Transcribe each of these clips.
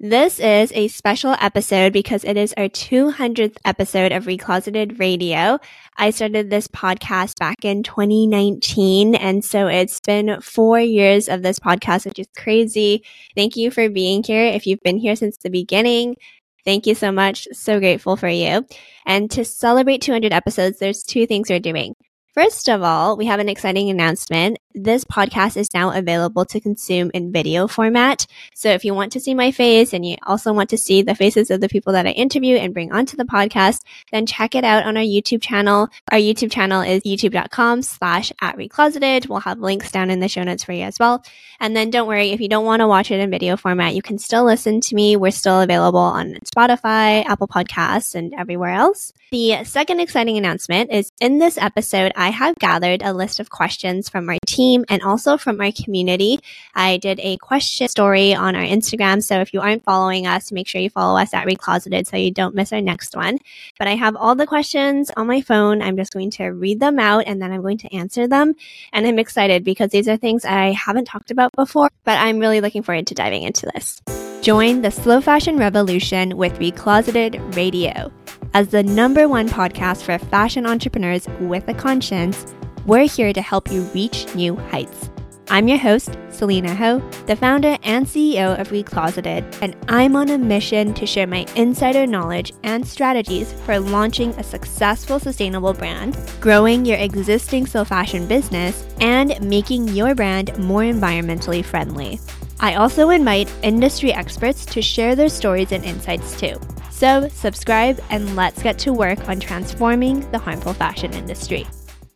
This is a special episode because it is our 200th episode of Recloseted Radio. I started this podcast back in 2019, and so it's been four years of this podcast, which is crazy. Thank you for being here. If you've been here since the beginning, thank you so much. So grateful for you. And to celebrate 200 episodes, there's two things we're doing. First of all, we have an exciting announcement. This podcast is now available to consume in video format. So if you want to see my face and you also want to see the faces of the people that I interview and bring onto the podcast, then check it out on our YouTube channel. Our YouTube channel is youtube.com slash at recloseted. We'll have links down in the show notes for you as well. And then don't worry, if you don't want to watch it in video format, you can still listen to me. We're still available on Spotify, Apple Podcasts, and everywhere else. The second exciting announcement is in this episode, have gathered a list of questions from our team and also from our community. I did a question story on our Instagram. So if you aren't following us, make sure you follow us at Recloseted so you don't miss our next one. But I have all the questions on my phone. I'm just going to read them out and then I'm going to answer them. And I'm excited because these are things I haven't talked about before, but I'm really looking forward to diving into this. Join the slow fashion revolution with Recloseted Radio. As the number one podcast for fashion entrepreneurs with a conscience, we're here to help you reach new heights. I'm your host, Selina Ho, the founder and CEO of Recloseted, and I'm on a mission to share my insider knowledge and strategies for launching a successful sustainable brand, growing your existing slow fashion business, and making your brand more environmentally friendly. I also invite industry experts to share their stories and insights too. So, subscribe and let's get to work on transforming the harmful fashion industry.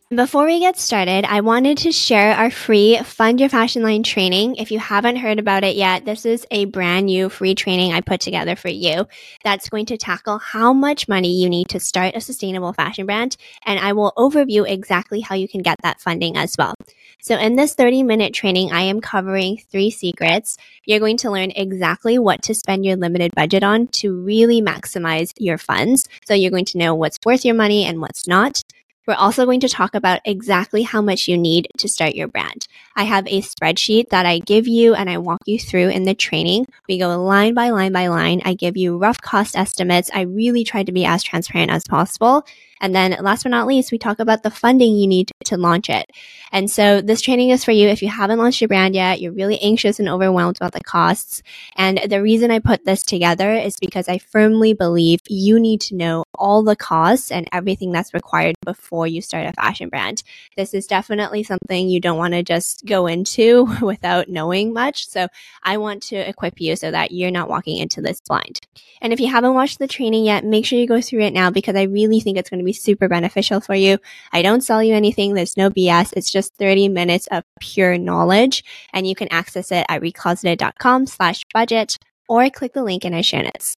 Before we get started, I wanted to share our free Fund Your Fashion Line training. If you haven't heard about it yet, this is a brand new free training I put together for you that's going to tackle how much money you need to start a sustainable fashion brand. And I will overview exactly how you can get that funding as well. So in this 30 minute training, I am covering three secrets. You're going to learn exactly what to spend your limited budget on to really maximize your funds. So you're going to know what's worth your money and what's not. We're also going to talk about exactly how much you need to start your brand. I have a spreadsheet that I give you and I walk you through in the training. We go line by line by line. I give you rough cost estimates. I really try to be as transparent as possible. And then last but not least, we talk about the funding you need to launch it. And so this training is for you if you haven't launched your brand yet, you're really anxious and overwhelmed about the costs. And the reason I put this together is because I firmly believe you need to know all the costs and everything that's required before you start a fashion brand. This is definitely something you don't want to just go into without knowing much. So I want to equip you so that you're not walking into this blind. And if you haven't watched the training yet, make sure you go through it now because I really think it's going to be super beneficial for you. I don't sell you anything. There's no BS. It's just 30 minutes of pure knowledge and you can access it at recloseted.com slash budget or click the link in our show notes.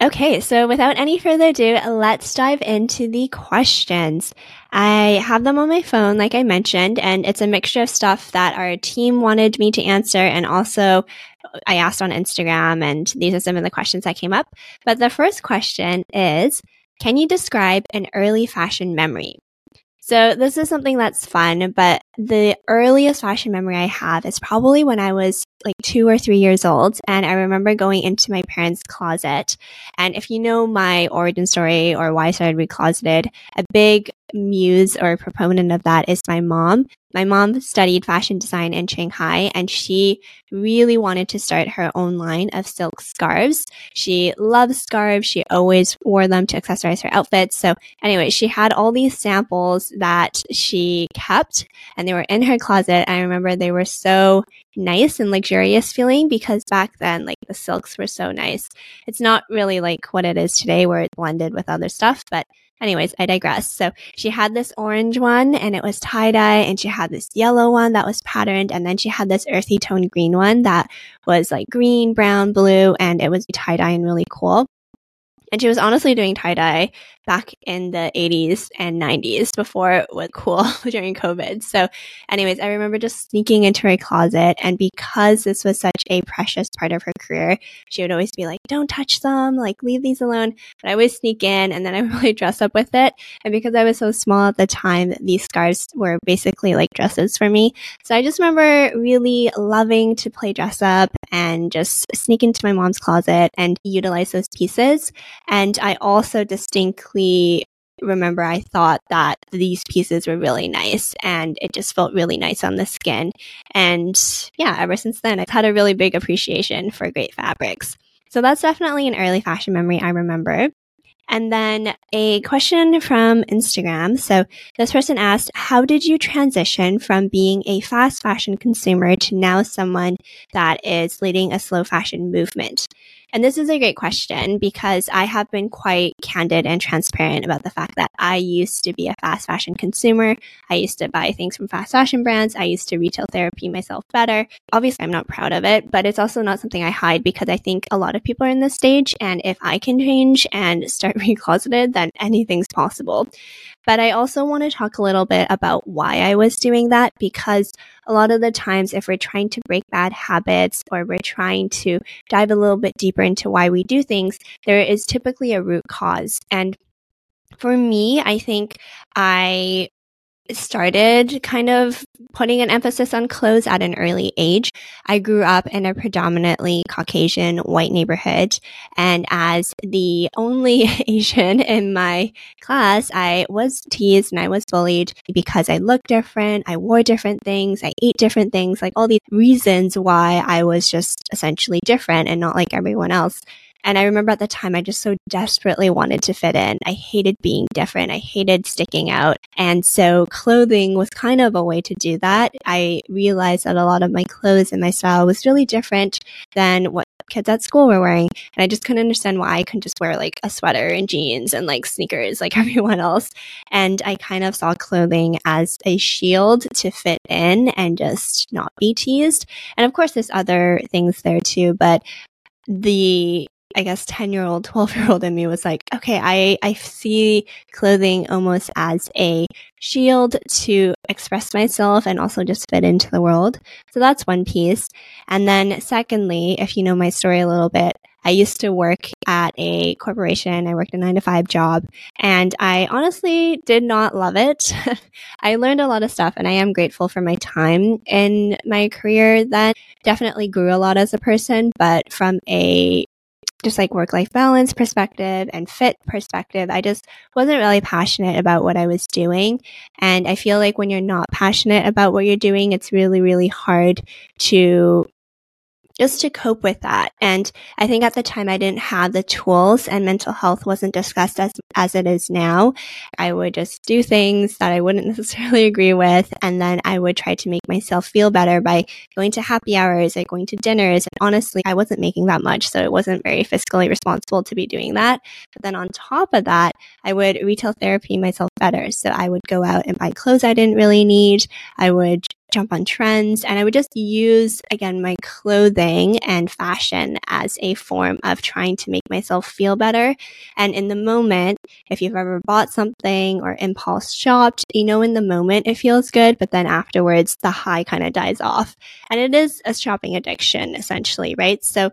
Okay, so without any further ado, let's dive into the questions. I have them on my phone, like I mentioned, and it's a mixture of stuff that our team wanted me to answer and also I asked on Instagram, and these are some of the questions that came up. But the first question is Can you describe an early fashion memory? So this is something that's fun, but the earliest fashion memory I have is probably when I was like two or three years old. And I remember going into my parents' closet. And if you know my origin story or why I started Recloseted, a big muse or proponent of that is my mom. My mom studied fashion design in Shanghai and she really wanted to start her own line of silk scarves. She loves scarves. She always wore them to accessorize her outfits. So anyway, she had all these samples that she kept and they were in her closet. I remember they were so nice and luxurious feeling because back then, like the silks were so nice. It's not really like what it is today where it's blended with other stuff, but Anyways, I digress. So she had this orange one and it was tie dye and she had this yellow one that was patterned and then she had this earthy tone green one that was like green, brown, blue and it was tie dye and really cool. And she was honestly doing tie dye back in the 80s and 90s before it was cool during COVID. So, anyways, I remember just sneaking into her closet. And because this was such a precious part of her career, she would always be like, don't touch them, like, leave these alone. But I would sneak in and then I would really dress up with it. And because I was so small at the time, these scarves were basically like dresses for me. So I just remember really loving to play dress up and just sneak into my mom's closet and utilize those pieces. And I also distinctly remember I thought that these pieces were really nice and it just felt really nice on the skin. And yeah, ever since then, I've had a really big appreciation for great fabrics. So that's definitely an early fashion memory I remember. And then a question from Instagram. So this person asked, how did you transition from being a fast fashion consumer to now someone that is leading a slow fashion movement? And this is a great question because I have been quite candid and transparent about the fact that I used to be a fast fashion consumer. I used to buy things from fast fashion brands. I used to retail therapy myself better. Obviously, I'm not proud of it, but it's also not something I hide because I think a lot of people are in this stage. And if I can change and start recloseted, then anything's possible. But I also want to talk a little bit about why I was doing that because a lot of the times, if we're trying to break bad habits or we're trying to dive a little bit deeper into why we do things, there is typically a root cause. And for me, I think I started kind of putting an emphasis on clothes at an early age. I grew up in a predominantly Caucasian white neighborhood. And as the only Asian in my class, I was teased and I was bullied because I looked different. I wore different things. I ate different things, like all these reasons why I was just essentially different and not like everyone else. And I remember at the time, I just so desperately wanted to fit in. I hated being different. I hated sticking out. And so clothing was kind of a way to do that. I realized that a lot of my clothes and my style was really different than what kids at school were wearing. And I just couldn't understand why I couldn't just wear like a sweater and jeans and like sneakers like everyone else. And I kind of saw clothing as a shield to fit in and just not be teased. And of course, there's other things there too, but the I guess 10 year old, 12 year old in me was like, okay, I, I see clothing almost as a shield to express myself and also just fit into the world. So that's one piece. And then secondly, if you know my story a little bit, I used to work at a corporation. I worked a nine to five job and I honestly did not love it. I learned a lot of stuff and I am grateful for my time in my career that definitely grew a lot as a person, but from a just like work life balance perspective and fit perspective, I just wasn't really passionate about what I was doing. And I feel like when you're not passionate about what you're doing, it's really, really hard to just to cope with that. And I think at the time I didn't have the tools and mental health wasn't discussed as, as it is now. I would just do things that I wouldn't necessarily agree with. And then I would try to make myself feel better by going to happy hours, like going to dinners. And honestly, I wasn't making that much. So it wasn't very fiscally responsible to be doing that. But then on top of that, I would retail therapy myself better. So I would go out and buy clothes I didn't really need. I would jump on trends and I would just use again my clothing and fashion as a form of trying to make myself feel better. And in the moment, if you've ever bought something or impulse shopped, you know in the moment it feels good, but then afterwards the high kind of dies off. And it is a shopping addiction essentially, right? So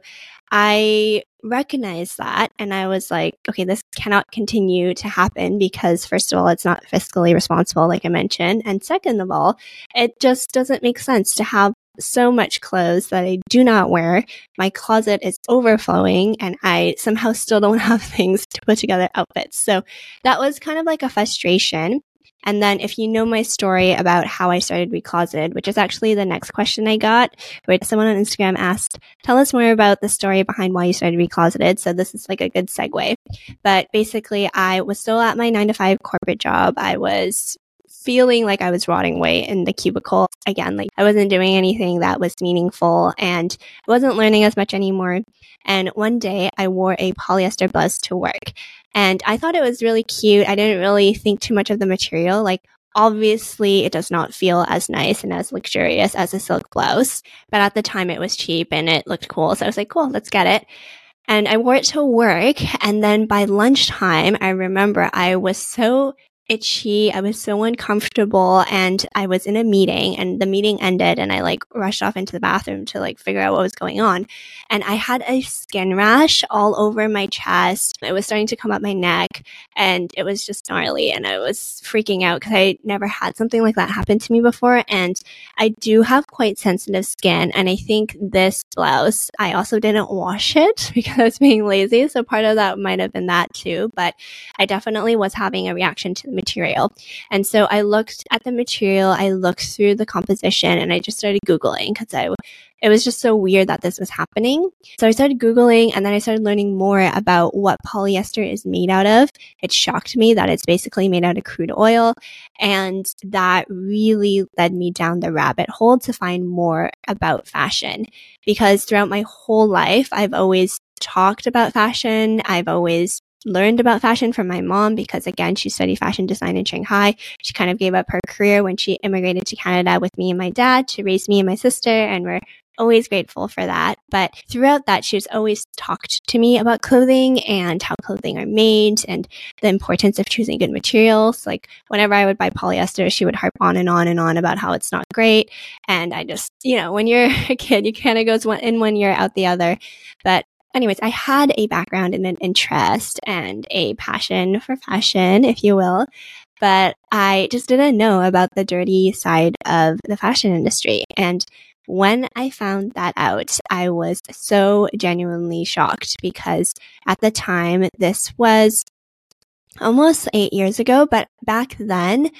I recognized that and I was like, okay, this cannot continue to happen because, first of all, it's not fiscally responsible, like I mentioned. And second of all, it just doesn't make sense to have so much clothes that I do not wear. My closet is overflowing and I somehow still don't have things to put together outfits. So that was kind of like a frustration. And then if you know my story about how I started Recloseted, which is actually the next question I got, where someone on Instagram asked, tell us more about the story behind why you started Recloseted. So this is like a good segue. But basically, I was still at my nine to five corporate job. I was feeling like I was rotting away in the cubicle. Again, like I wasn't doing anything that was meaningful and I wasn't learning as much anymore. And one day I wore a polyester blouse to work and I thought it was really cute. I didn't really think too much of the material. Like, obviously, it does not feel as nice and as luxurious as a silk blouse, but at the time it was cheap and it looked cool. So I was like, cool, let's get it. And I wore it to work. And then by lunchtime, I remember I was so itchy. I was so uncomfortable and I was in a meeting and the meeting ended and I like rushed off into the bathroom to like figure out what was going on. And I had a skin rash all over my chest. It was starting to come up my neck and it was just gnarly and I was freaking out because I never had something like that happen to me before. And I do have quite sensitive skin. And I think this blouse, I also didn't wash it because I was being lazy. So part of that might have been that too. But I definitely was having a reaction to the material. And so I looked at the material, I looked through the composition, and I just started Googling because I it was just so weird that this was happening. So I started Googling and then I started learning more about what polyester is made out of. It shocked me that it's basically made out of crude oil. And that really led me down the rabbit hole to find more about fashion because throughout my whole life, I've always talked about fashion. I've always learned about fashion from my mom because again, she studied fashion design in Shanghai. She kind of gave up her career when she immigrated to Canada with me and my dad to raise me and my sister. And we're always grateful for that. But throughout that, she's always talked to me about clothing and how clothing are made and the importance of choosing good materials. Like whenever I would buy polyester, she would harp on and on and on about how it's not great. And I just, you know, when you're a kid, you kind of goes one in one year, out the other. But anyways, I had a background and an interest and a passion for fashion, if you will, but I just didn't know about the dirty side of the fashion industry. And when I found that out, I was so genuinely shocked because at the time, this was almost eight years ago, but back then,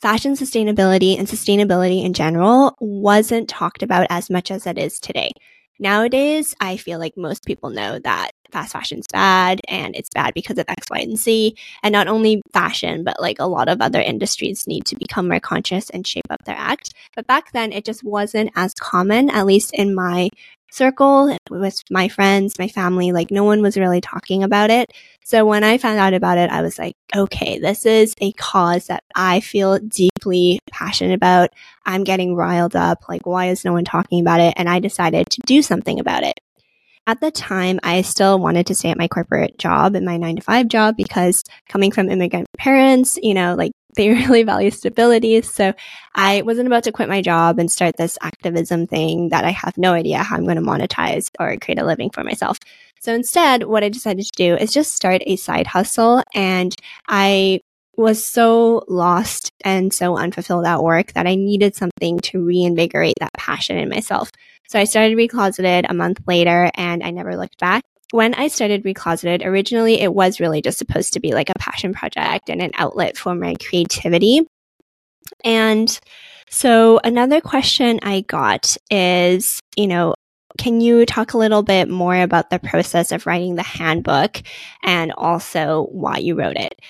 fashion sustainability and sustainability in general wasn't talked about as much as it is today. Nowadays, I feel like most people know that fast fashion's bad and it's bad because of X, Y, and Z. And not only fashion, but like a lot of other industries need to become more conscious and shape up their act. But back then, it just wasn't as common, at least in my circle with my friends, my family, like no one was really talking about it. So when I found out about it, I was like, okay, this is a cause that I feel deeply passionate about. I'm getting riled up. Like, why is no one talking about it? And I decided to do something about it. At the time, I still wanted to stay at my corporate job and my nine to five job because coming from immigrant parents, you know, like they really value stability. So I wasn't about to quit my job and start this activism thing that I have no idea how I'm going to monetize or create a living for myself. So instead, what I decided to do is just start a side hustle. And I was so lost and so unfulfilled at work that I needed something to reinvigorate that passion in myself. So I started Recloseted a month later and I never looked back when I started Recloseted, originally it was really just supposed to be like a passion project and an outlet for my creativity. And so another question I got is, you know, can you talk a little bit more about the process of writing the handbook and also why you wrote it?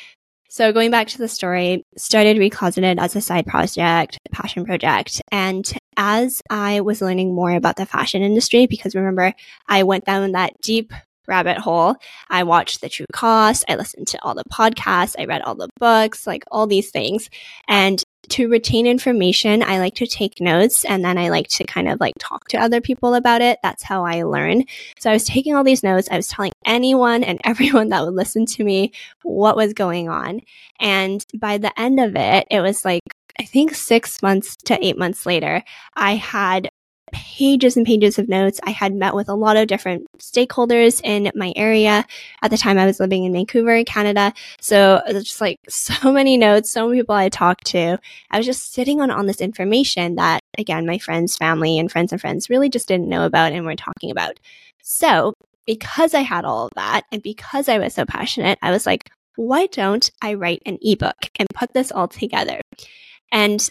So going back to the story, started Recloseted as a side project, passion project. And as I was learning more about the fashion industry, because remember, I went down that deep rabbit hole. I watched the true cost. I listened to all the podcasts. I read all the books, like all these things. And to retain information, I like to take notes and then I like to kind of like talk to other people about it. That's how I learn. So I was taking all these notes. I was telling anyone and everyone that would listen to me what was going on. And by the end of it, it was like, I think six months to eight months later, I had pages and pages of notes. I had met with a lot of different stakeholders in my area. At the time, I was living in Vancouver, Canada. So just like so many notes, so many people I talked to. I was just sitting on, on this information that, again, my friends, family, and friends and friends really just didn't know about and were talking about. So because I had all of that and because I was so passionate, I was like, why don't I write an ebook and put this all together? And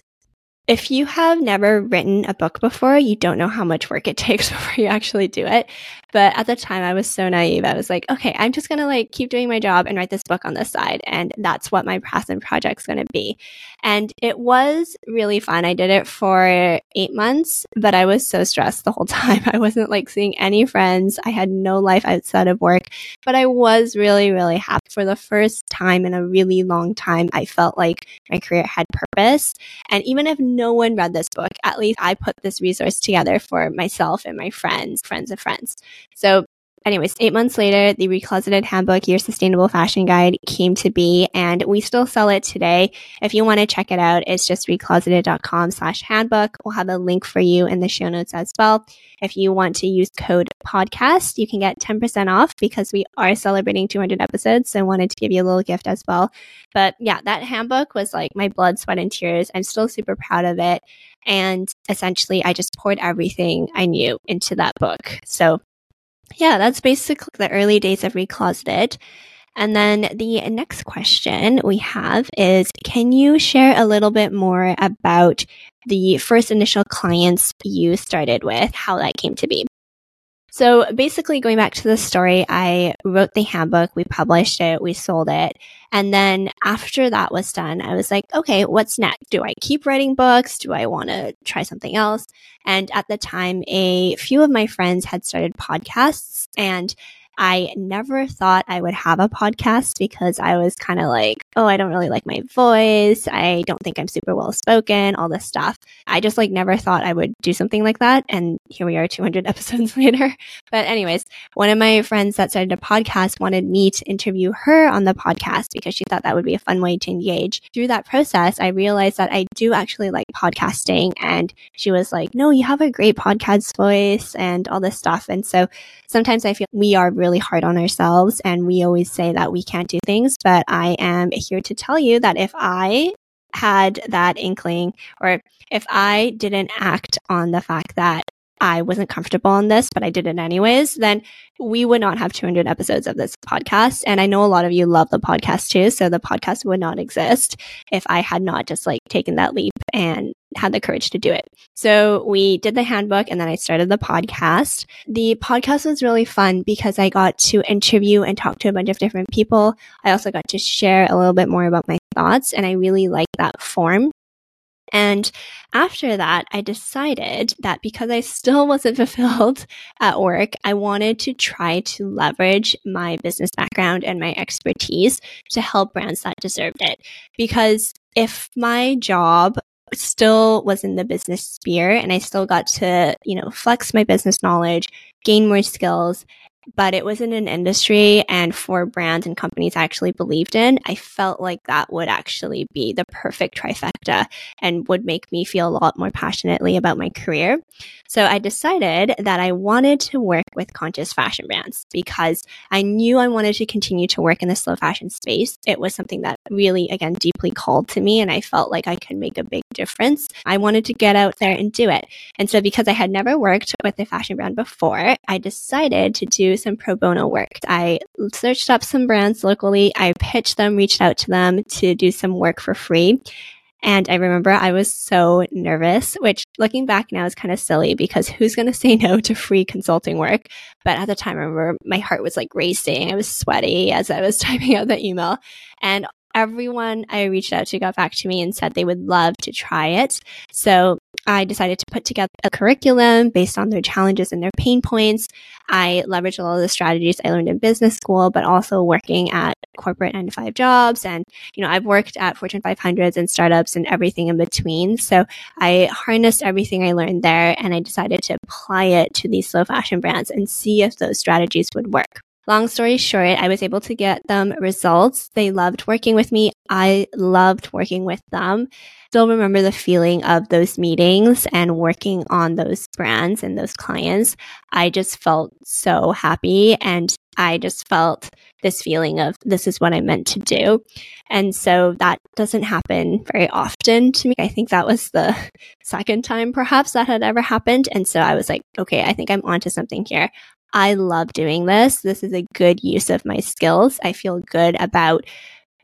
if you have never written a book before, you don't know how much work it takes before you actually do it. But at the time, I was so naive. I was like, okay, I'm just going to like keep doing my job and write this book on the side. And that's what my passion project's going to be. And it was really fun. I did it for eight months, but I was so stressed the whole time. I wasn't like seeing any friends. I had no life outside of work, but I was really, really happy. For the first time in a really long time, I felt like my career had purpose. And even if no one read this book, at least I put this resource together for myself and my friends, friends of friends. So anyways, eight months later, the Recloseted Handbook, Your Sustainable Fashion Guide came to be, and we still sell it today. If you want to check it out, it's just recloseted.com slash handbook. We'll have a link for you in the show notes as well. If you want to use code podcast, you can get 10% off because we are celebrating 200 episodes. So I wanted to give you a little gift as well. But yeah, that handbook was like my blood, sweat, and tears. I'm still super proud of it. And essentially, I just poured everything I knew into that book. So, yeah, that's basically the early days of Recloseted. And then the next question we have is Can you share a little bit more about the first initial clients you started with, how that came to be? So basically, going back to the story, I wrote the handbook, we published it, we sold it. And then after that was done, I was like, okay, what's next? Do I keep writing books? Do I want to try something else? And at the time, a few of my friends had started podcasts and I never thought I would have a podcast because I was kind of like, oh, I don't really like my voice. I don't think I'm super well spoken, all this stuff. I just like never thought I would do something like that. And here we are 200 episodes later. But, anyways, one of my friends that started a podcast wanted me to interview her on the podcast because she thought that would be a fun way to engage. Through that process, I realized that I do actually like podcasting. And she was like, no, you have a great podcast voice and all this stuff. And so sometimes I feel we are really hard on ourselves and we always say that we can't do things. But I am here to tell you that if I had that inkling or if I didn't act on the fact that I wasn't comfortable in this, but I did it anyways, then we would not have 200 episodes of this podcast. And I know a lot of you love the podcast too. So the podcast would not exist if I had not just like taken that leap and had the courage to do it. So we did the handbook and then I started the podcast. The podcast was really fun because I got to interview and talk to a bunch of different people. I also got to share a little bit more about my thoughts and I really like that form. And after that, I decided that because I still wasn't fulfilled at work, I wanted to try to leverage my business background and my expertise to help brands that deserved it. Because if my job still was in the business sphere and I still got to, you know, flex my business knowledge, gain more skills, but it was in an industry and for brands and companies I actually believed in, I felt like that would actually be the perfect trifecta and would make me feel a lot more passionately about my career. So I decided that I wanted to work with conscious fashion brands because I knew I wanted to continue to work in the slow fashion space. It was something that really, again, deeply called to me and I felt like I could make a big difference. I wanted to get out there and do it. And so because I had never worked with a fashion brand before, I decided to do some pro bono work. I searched up some brands locally. I pitched them, reached out to them to do some work for free. And I remember I was so nervous, which looking back now is kind of silly because who's going to say no to free consulting work? But at the time, I remember my heart was like racing. I was sweaty as I was typing out the email. And everyone I reached out to got back to me and said they would love to try it. So I decided to put together a curriculum based on their challenges and their pain points. I leveraged a lot of the strategies I learned in business school, but also working at corporate nine to five jobs. And, you know, I've worked at Fortune 500s and startups and everything in between. So I harnessed everything I learned there and I decided to apply it to these slow fashion brands and see if those strategies would work. Long story short, I was able to get them results. They loved working with me. I loved working with them. Still remember the feeling of those meetings and working on those brands and those clients. I just felt so happy and I just felt this feeling of this is what I meant to do. And so that doesn't happen very often to me. I think that was the second time perhaps that had ever happened. And so I was like, okay, I think I'm onto something here. I love doing this. This is a good use of my skills. I feel good about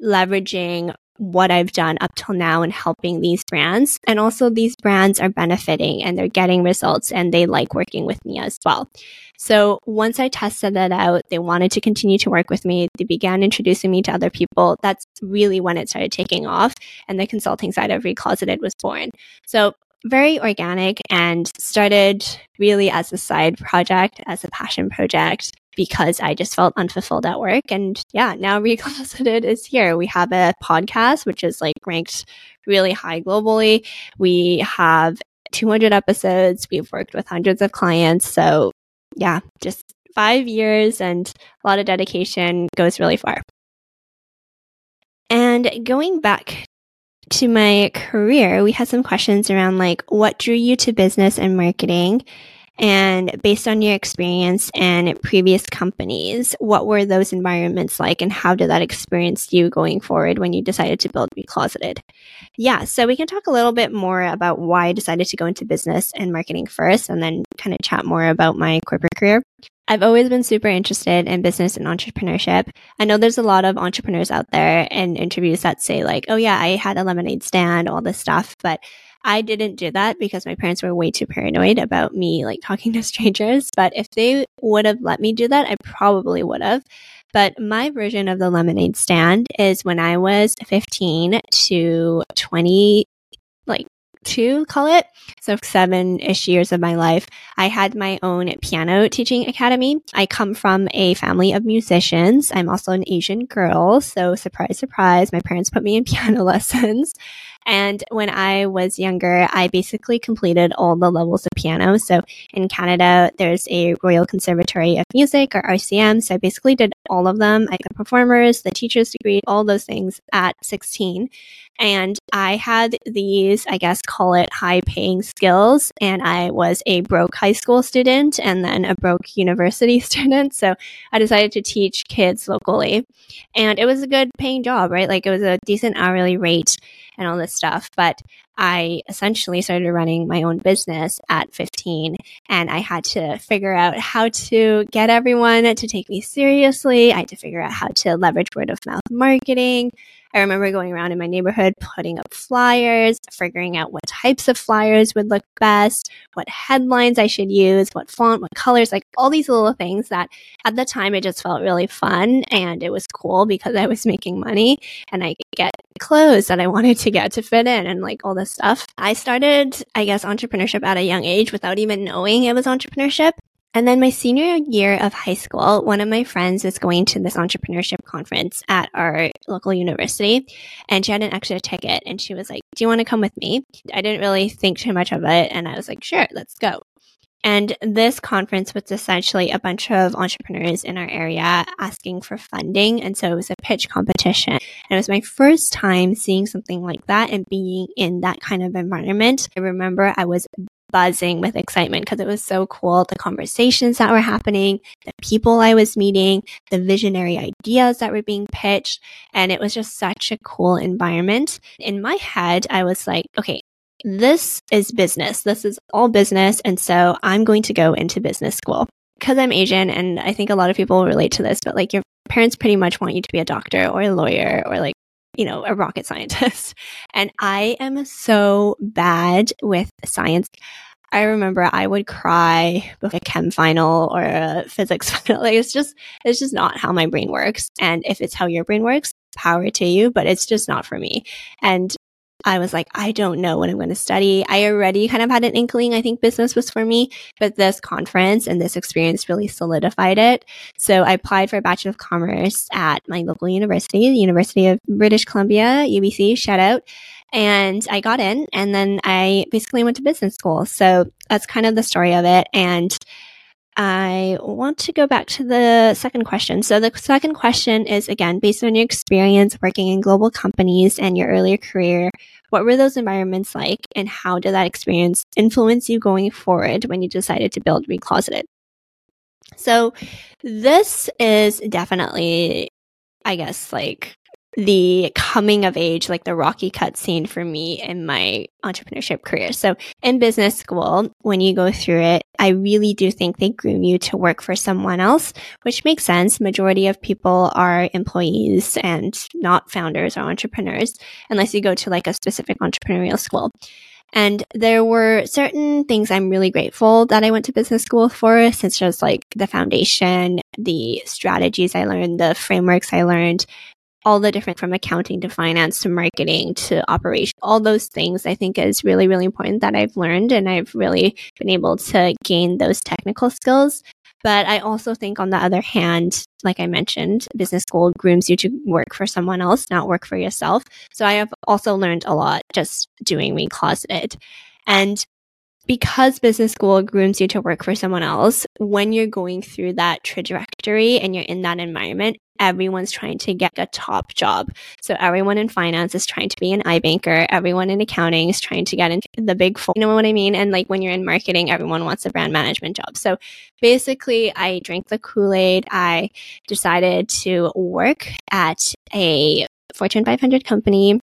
leveraging what I've done up till now and helping these brands. And also, these brands are benefiting and they're getting results and they like working with me as well. So, once I tested that out, they wanted to continue to work with me. They began introducing me to other people. That's really when it started taking off and the consulting side of Recloseted was born. So, very organic and started really as a side project, as a passion project, because I just felt unfulfilled at work. And yeah, now Recloseted is here. We have a podcast, which is like ranked really high globally. We have 200 episodes. We've worked with hundreds of clients. So yeah, just five years and a lot of dedication goes really far. And going back to my career, we had some questions around like what drew you to business and marketing and based on your experience and previous companies, what were those environments like and how did that experience you going forward when you decided to build Recloseted? Yeah, so we can talk a little bit more about why I decided to go into business and marketing first and then kind of chat more about my corporate career. I've always been super interested in business and entrepreneurship. I know there's a lot of entrepreneurs out there and interviews that say like, oh yeah, I had a lemonade stand, all this stuff, but I didn't do that because my parents were way too paranoid about me like talking to strangers. But if they would have let me do that, I probably would have. But my version of the lemonade stand is when I was 15 to 20, like two, call it. So seven ish years of my life, I had my own piano teaching academy. I come from a family of musicians. I'm also an Asian girl. So surprise, surprise, my parents put me in piano lessons. And when I was younger, I basically completed all the levels of piano. So in Canada, there's a Royal Conservatory of Music or RCM. So I basically did all of them. I got performers, the teacher's degree, all those things at 16. And I had these, I guess, call it high paying skills. And I was a broke high school student and then a broke university student. So I decided to teach kids locally. And it was a good paying job, right? Like it was a decent hourly rate and all this stuff. But I essentially started running my own business at 15 and I had to figure out how to get everyone to take me seriously. I had to figure out how to leverage word of mouth marketing. I remember going around in my neighborhood, putting up flyers, figuring out what types of flyers would look best, what headlines I should use, what font, what colors, like all these little things that at the time it just felt really fun and it was cool because I was making money and I could get clothes that I wanted to get to fit in and like all this stuff. I started, I guess, entrepreneurship at a young age without even knowing it was entrepreneurship. And then my senior year of high school, one of my friends was going to this entrepreneurship conference at our local university and she had an extra ticket and she was like, Do you want to come with me? I didn't really think too much of it. And I was like, Sure, let's go. And this conference was essentially a bunch of entrepreneurs in our area asking for funding. And so it was a pitch competition. And it was my first time seeing something like that and being in that kind of environment. I remember I was buzzing with excitement because it was so cool. The conversations that were happening, the people I was meeting, the visionary ideas that were being pitched. And it was just such a cool environment. In my head, I was like, okay, this is business. This is all business. And so I'm going to go into business school because I'm Asian. And I think a lot of people relate to this, but like your parents pretty much want you to be a doctor or a lawyer or like you know, a rocket scientist. And I am so bad with science. I remember I would cry book a chem final or a physics final. Like it's just, it's just not how my brain works. And if it's how your brain works, power to you, but it's just not for me. And I was like, I don't know what I'm going to study. I already kind of had an inkling. I think business was for me, but this conference and this experience really solidified it. So I applied for a Bachelor of Commerce at my local university, the University of British Columbia, UBC, shout out. And I got in and then I basically went to business school. So that's kind of the story of it. And I want to go back to the second question. So the second question is again, based on your experience working in global companies and your earlier career, what were those environments like and how did that experience influence you going forward when you decided to build Recloseted? So this is definitely, I guess, like the coming of age, like the rocky cut scene for me in my entrepreneurship career. So in business school, when you go through it, I really do think they groom you to work for someone else, which makes sense. Majority of people are employees and not founders or entrepreneurs, unless you go to like a specific entrepreneurial school. And there were certain things I'm really grateful that I went to business school for, such as like the foundation, the strategies I learned, the frameworks I learned, all the different from accounting to finance to marketing to operation, all those things I think is really, really important that I've learned and I've really been able to gain those technical skills. But I also think on the other hand, like I mentioned, business school grooms you to work for someone else, not work for yourself. So I have also learned a lot just doing Recloseted. And because business school grooms you to work for someone else, when you're going through that trajectory and you're in that environment, everyone's trying to get a top job. So everyone in finance is trying to be an iBanker. Everyone in accounting is trying to get into the big four. You know what I mean? And like when you're in marketing, everyone wants a brand management job. So basically, I drank the Kool Aid. I decided to work at a Fortune 500 company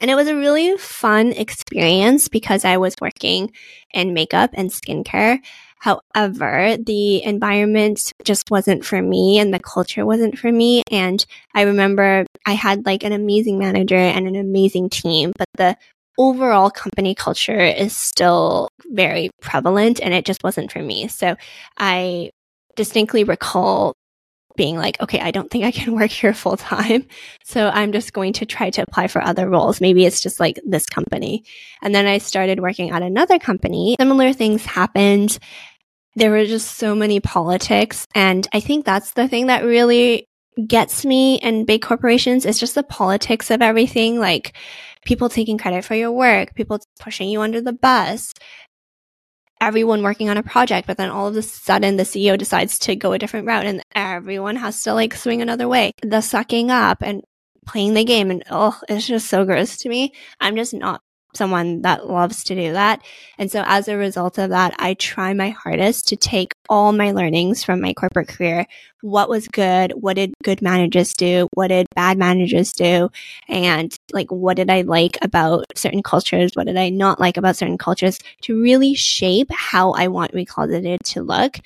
and it was a really fun experience because I was working in makeup and skincare. However, the environment just wasn't for me and the culture wasn't for me. And I remember I had like an amazing manager and an amazing team, but the overall company culture is still very prevalent and it just wasn't for me. So I distinctly recall being like, okay, I don't think I can work here full time. So I'm just going to try to apply for other roles. Maybe it's just like this company. And then I started working at another company. Similar things happened. There were just so many politics. And I think that's the thing that really gets me and big corporations. is just the politics of everything. Like people taking credit for your work, people pushing you under the bus, everyone working on a project, but then all of a sudden the CEO decides to go a different route and everyone has to like swing another way. The sucking up and playing the game and oh, it's just so gross to me. I'm just not someone that loves to do that. And so as a result of that, I try my hardest to take all my learnings from my corporate career. What was good? What did good managers do? What did bad managers do? And like, what did I like about certain cultures? What did I not like about certain cultures to really shape how I want Recloseted to look?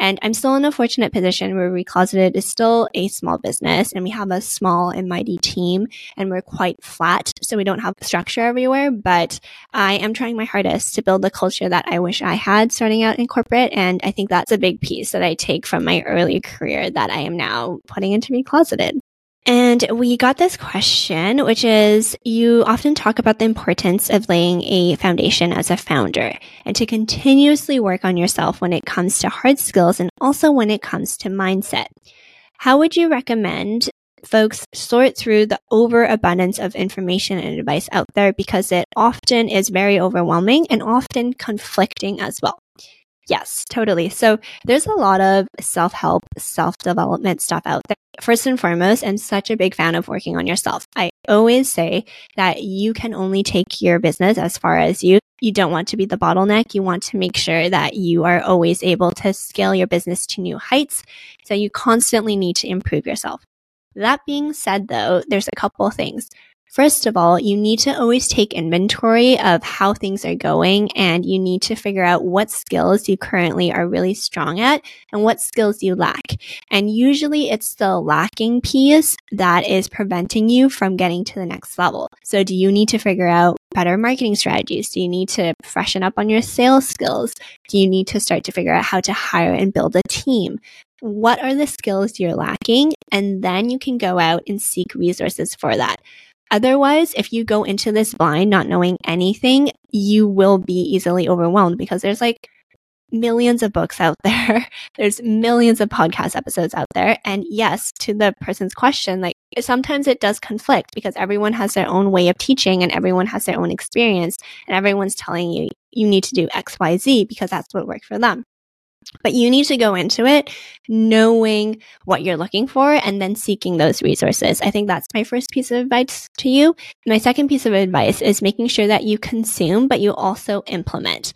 And I'm still in a fortunate position where Recloseted is still a small business and we have a small and mighty team and we're quite flat. So we don't have structure everywhere, but I am trying my hardest to build the culture that I wish I had starting out in corporate. And I think that's a big piece that I take from my early career that I am now putting into Recloseted. And we got this question, which is you often talk about the importance of laying a foundation as a founder and to continuously work on yourself when it comes to hard skills and also when it comes to mindset. How would you recommend folks sort through the overabundance of information and advice out there because it often is very overwhelming and often conflicting as well? Yes, totally. So there's a lot of self help, self development stuff out there. First and foremost, I'm such a big fan of working on yourself. I always say that you can only take your business as far as you. You don't want to be the bottleneck. You want to make sure that you are always able to scale your business to new heights. So you constantly need to improve yourself. That being said, though, there's a couple things. First of all, you need to always take inventory of how things are going and you need to figure out what skills you currently are really strong at and what skills you lack. And usually it's the lacking piece that is preventing you from getting to the next level. So do you need to figure out better marketing strategies? Do you need to freshen up on your sales skills? Do you need to start to figure out how to hire and build a team? What are the skills you're lacking? And then you can go out and seek resources for that. Otherwise, if you go into this blind, not knowing anything, you will be easily overwhelmed because there's like millions of books out there. There's millions of podcast episodes out there. And yes, to the person's question, like sometimes it does conflict because everyone has their own way of teaching and everyone has their own experience and everyone's telling you you need to do X, Y, Z because that's what worked for them. But you need to go into it knowing what you're looking for and then seeking those resources. I think that's my first piece of advice to you. My second piece of advice is making sure that you consume, but you also implement.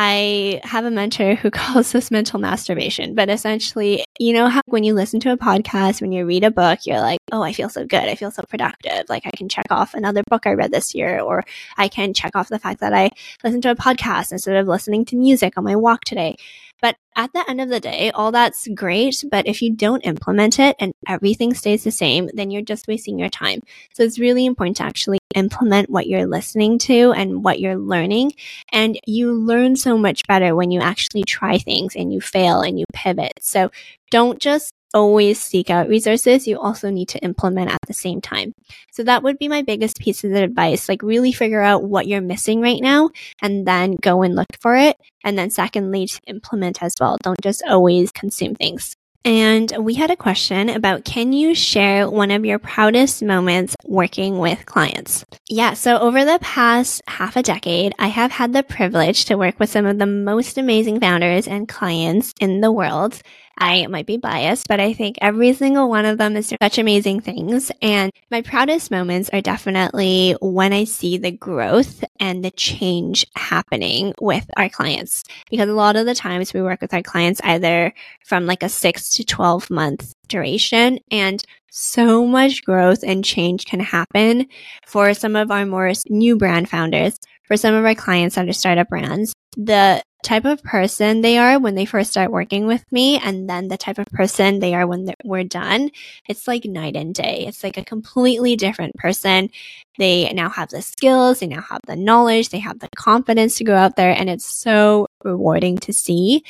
I have a mentor who calls this mental masturbation, but essentially, you know how when you listen to a podcast, when you read a book, you're like, oh, I feel so good. I feel so productive. Like I can check off another book I read this year, or I can check off the fact that I listened to a podcast instead of listening to music on my walk today. But at the end of the day, all that's great. But if you don't implement it and everything stays the same, then you're just wasting your time. So it's really important to actually implement what you're listening to and what you're learning. And you learn so much better when you actually try things and you fail and you pivot. So don't just always seek out resources, you also need to implement at the same time. So that would be my biggest piece of advice. Like really figure out what you're missing right now and then go and look for it. And then secondly, to implement as well. Don't just always consume things. And we had a question about can you share one of your proudest moments working with clients? Yeah, so over the past half a decade, I have had the privilege to work with some of the most amazing founders and clients in the world. I might be biased, but I think every single one of them is such amazing things. And my proudest moments are definitely when I see the growth and the change happening with our clients. Because a lot of the times we work with our clients either from like a six to 12 month duration and so much growth and change can happen for some of our more new brand founders, for some of our clients that are startup brands. The type of person they are when they first start working with me and then the type of person they are when we're done it's like night and day it's like a completely different person they now have the skills they now have the knowledge they have the confidence to go out there and it's so rewarding to see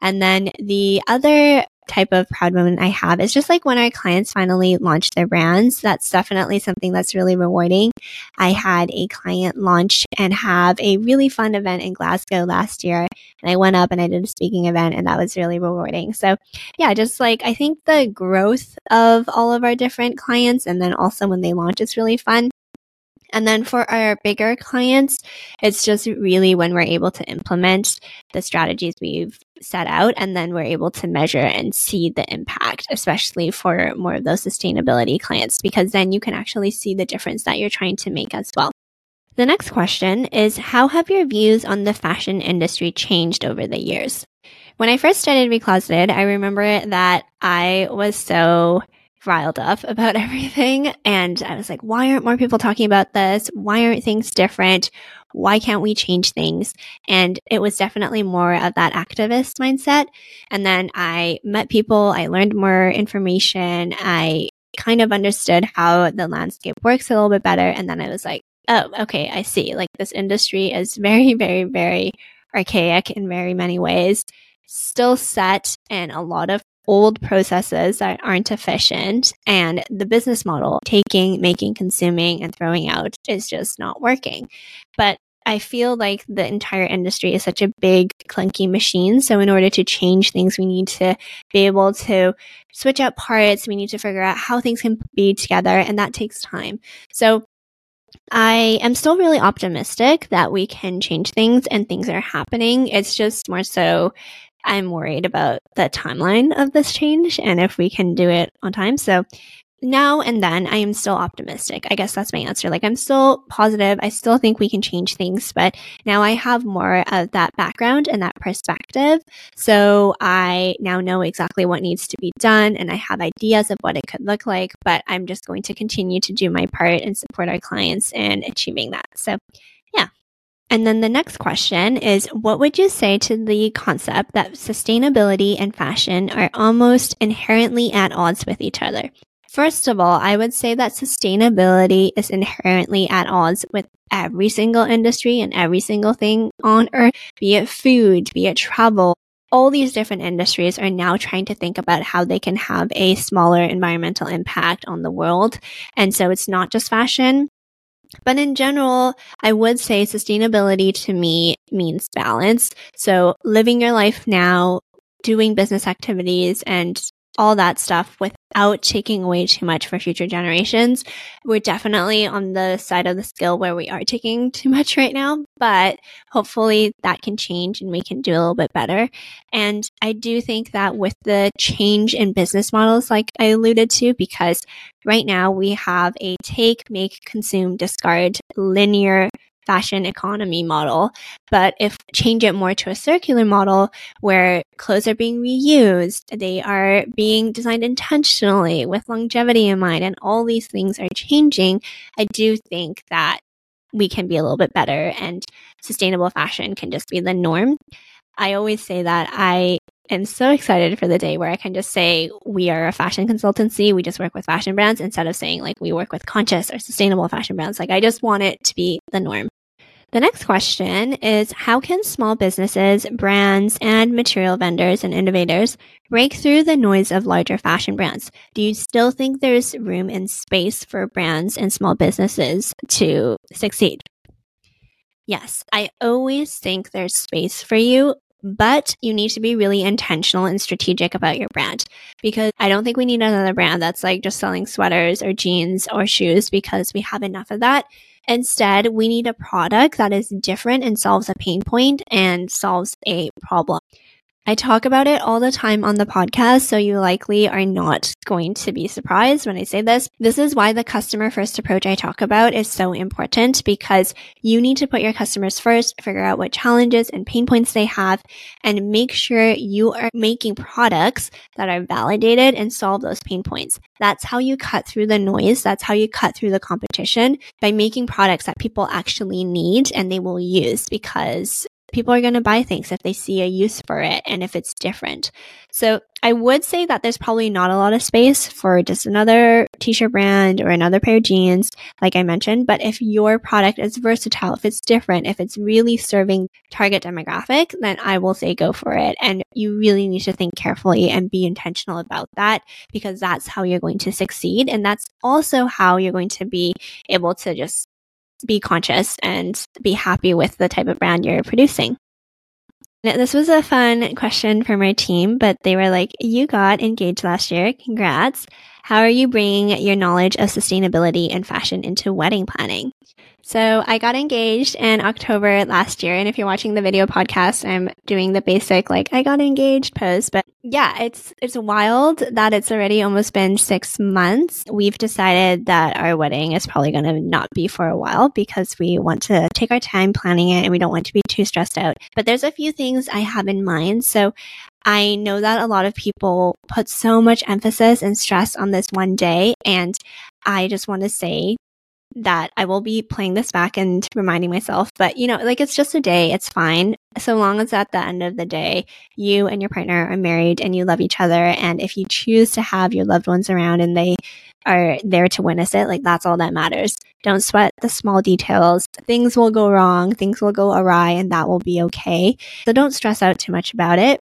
and then the other type of proud moment I have is just like when our clients finally launch their brands. That's definitely something that's really rewarding. I had a client launch and have a really fun event in Glasgow last year. And I went up and I did a speaking event and that was really rewarding. So yeah, just like I think the growth of all of our different clients and then also when they launch is really fun. And then for our bigger clients, it's just really when we're able to implement the strategies we've set out and then we're able to measure and see the impact, especially for more of those sustainability clients, because then you can actually see the difference that you're trying to make as well. The next question is How have your views on the fashion industry changed over the years? When I first started Recloseted, I remember that I was so riled up about everything. And I was like, why aren't more people talking about this? Why aren't things different? Why can't we change things? And it was definitely more of that activist mindset. And then I met people, I learned more information, I kind of understood how the landscape works a little bit better. And then I was like, oh, okay, I see. Like this industry is very, very, very archaic in very many ways, still set in a lot of old processes that aren't efficient and the business model taking, making, consuming and throwing out is just not working. But I feel like the entire industry is such a big, clunky machine. So, in order to change things, we need to be able to switch out parts. We need to figure out how things can be together, and that takes time. So, I am still really optimistic that we can change things and things are happening. It's just more so I'm worried about the timeline of this change and if we can do it on time. So now and then I am still optimistic. I guess that's my answer. Like I'm still positive. I still think we can change things, but now I have more of that background and that perspective. So I now know exactly what needs to be done and I have ideas of what it could look like, but I'm just going to continue to do my part and support our clients in achieving that. So yeah, and then the next question is what would you say to the concept that sustainability and fashion are almost inherently at odds with each other? First of all, I would say that sustainability is inherently at odds with every single industry and every single thing on earth, be it food, be it travel. All these different industries are now trying to think about how they can have a smaller environmental impact on the world. And so it's not just fashion, but in general, I would say sustainability to me means balance. So living your life now, doing business activities and all that stuff without taking away too much for future generations. We're definitely on the side of the scale where we are taking too much right now, but hopefully that can change and we can do a little bit better. And I do think that with the change in business models, like I alluded to, because right now we have a take, make, consume, discard linear fashion economy model. But if change it more to a circular model where clothes are being reused, they are being designed intentionally with longevity in mind, and all these things are changing, I do think that we can be a little bit better and sustainable fashion can just be the norm. I always say that I am so excited for the day where I can just say we are a fashion consultancy. We just work with fashion brands instead of saying like we work with conscious or sustainable fashion brands. Like I just want it to be the norm. The next question is How can small businesses, brands, and material vendors and innovators break through the noise of larger fashion brands? Do you still think there's room and space for brands and small businesses to succeed? Yes, I always think there's space for you, but you need to be really intentional and strategic about your brand because I don't think we need another brand that's like just selling sweaters or jeans or shoes because we have enough of that. Instead, we need a product that is different and solves a pain point and solves a problem. I talk about it all the time on the podcast, so you likely are not going to be surprised when I say this. This is why the customer first approach I talk about is so important because you need to put your customers first, figure out what challenges and pain points they have, and make sure you are making products that are validated and solve those pain points. That's how you cut through the noise. That's how you cut through the competition by making products that people actually need and they will use because people are going to buy things if they see a use for it and if it's different. So I would say that there's probably not a lot of space for just another t-shirt brand or another pair of jeans, like I mentioned. But if your product is versatile, if it's different, if it's really serving target demographic, then I will say go for it. And you really need to think carefully and be intentional about that because that's how you're going to succeed. And that's also how you're going to be able to just be conscious and be happy with the type of brand you're producing. This was a fun question from my team, but they were like, You got engaged last year. Congrats. How are you bringing your knowledge of sustainability and fashion into wedding planning? So I got engaged in October last year. And if you're watching the video podcast, I'm doing the basic, like, I got engaged post. But yeah, it's, it's wild that it's already almost been six months. We've decided that our wedding is probably going to not be for a while because we want to take our time planning it and we don't want to be too stressed out. But there's a few things I have in mind. So I know that a lot of people put so much emphasis and stress on this one day. And I just want to say that I will be playing this back and reminding myself, but you know, like it's just a day, it's fine. So long as at the end of the day, you and your partner are married and you love each other. And if you choose to have your loved ones around and they are there to witness it, like that's all that matters. Don't sweat the small details. Things will go wrong, things will go awry, and that will be okay. So don't stress out too much about it.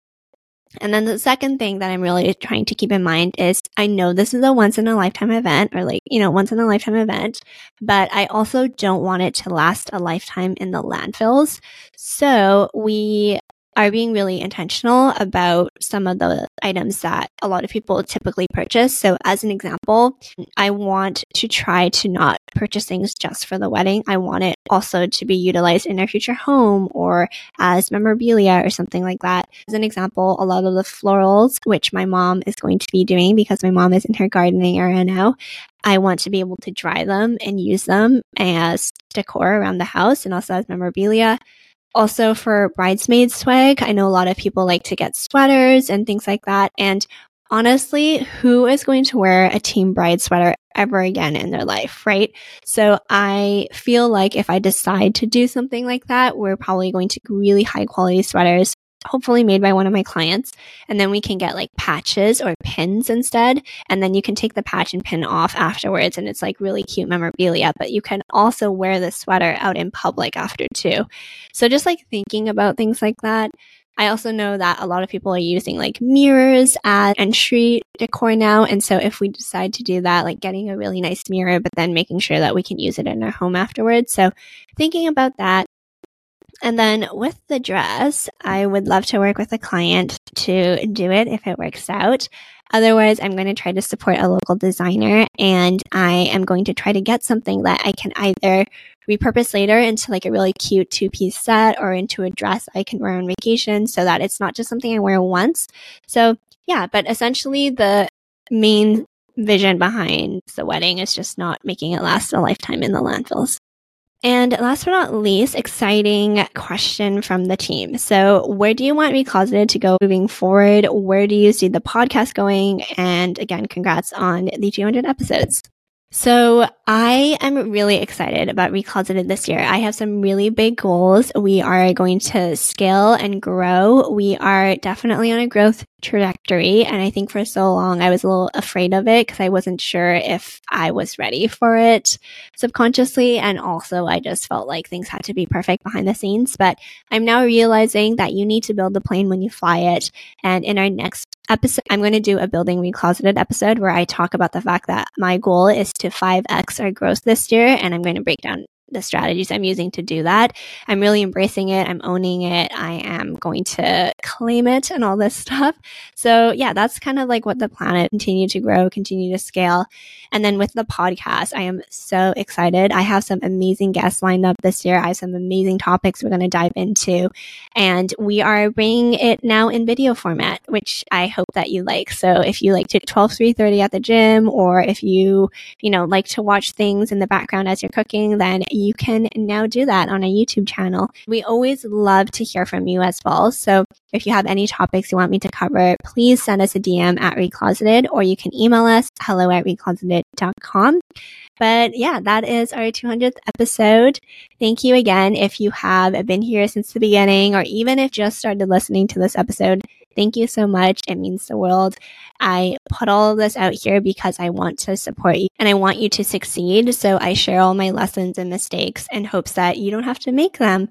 And then the second thing that I'm really trying to keep in mind is I know this is a once in a lifetime event or like, you know, once in a lifetime event, but I also don't want it to last a lifetime in the landfills. So we are being really intentional about some of the items that a lot of people typically purchase. So, as an example, I want to try to not purchase things just for the wedding. I want it also to be utilized in our future home or as memorabilia or something like that. As an example, a lot of the florals, which my mom is going to be doing because my mom is in her gardening area now, I want to be able to dry them and use them as decor around the house and also as memorabilia. Also for bridesmaid swag, I know a lot of people like to get sweaters and things like that. And honestly, who is going to wear a team bride sweater ever again in their life, right? So I feel like if I decide to do something like that, we're probably going to really high quality sweaters hopefully made by one of my clients. And then we can get like patches or pins instead. And then you can take the patch and pin off afterwards. And it's like really cute memorabilia, but you can also wear the sweater out in public after too. So just like thinking about things like that. I also know that a lot of people are using like mirrors as entry decor now. And so if we decide to do that, like getting a really nice mirror, but then making sure that we can use it in our home afterwards. So thinking about that. And then with the dress, I would love to work with a client to do it if it works out. Otherwise, I'm going to try to support a local designer and I am going to try to get something that I can either repurpose later into like a really cute two piece set or into a dress I can wear on vacation so that it's not just something I wear once. So yeah, but essentially the main vision behind the wedding is just not making it last a lifetime in the landfills. And last but not least, exciting question from the team. So where do you want Recloseted to go moving forward? Where do you see the podcast going? And again, congrats on the 200 episodes. So I am really excited about Recloseted this year. I have some really big goals. We are going to scale and grow. We are definitely on a growth trajectory. And I think for so long I was a little afraid of it because I wasn't sure if I was ready for it subconsciously. And also I just felt like things had to be perfect behind the scenes. But I'm now realizing that you need to build the plane when you fly it. And in our next episode, I'm going to do a building recloseted episode where I talk about the fact that my goal is to 5x our growth this year. And I'm going to break down the strategies I'm using to do that. I'm really embracing it. I'm owning it. I am going to claim it and all this stuff. So yeah, that's kind of like what the planet continue to grow, continue to scale. And then with the podcast, I am so excited. I have some amazing guests lined up this year. I have some amazing topics we're going to dive into. And we are bringing it now in video format, which I hope that you like. So if you like to 12, 3.30 at the gym, or if you, you know, like to watch things in the background as you're cooking, then you can now do that on a YouTube channel. We always love to hear from you as well. So if you have any topics you want me to cover, please send us a DM at Recloseted or you can email us hello at recloseted.com. But yeah, that is our 200th episode. Thank you again. If you have been here since the beginning or even if just started listening to this episode, thank you so much. It means the world. I put all of this out here because I want to support you and I want you to succeed. So I share all my lessons and mistakes in hopes that you don't have to make them.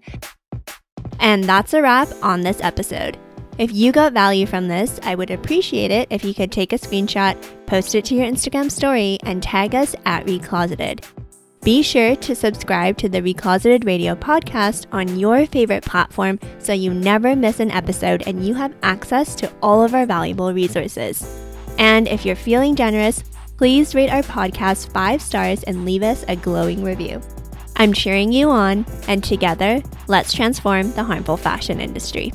And that's a wrap on this episode. If you got value from this, I would appreciate it if you could take a screenshot, post it to your Instagram story, and tag us at Recloseted. Be sure to subscribe to the Recloseted Radio podcast on your favorite platform so you never miss an episode and you have access to all of our valuable resources. And if you're feeling generous, please rate our podcast five stars and leave us a glowing review. I'm cheering you on, and together, let's transform the harmful fashion industry.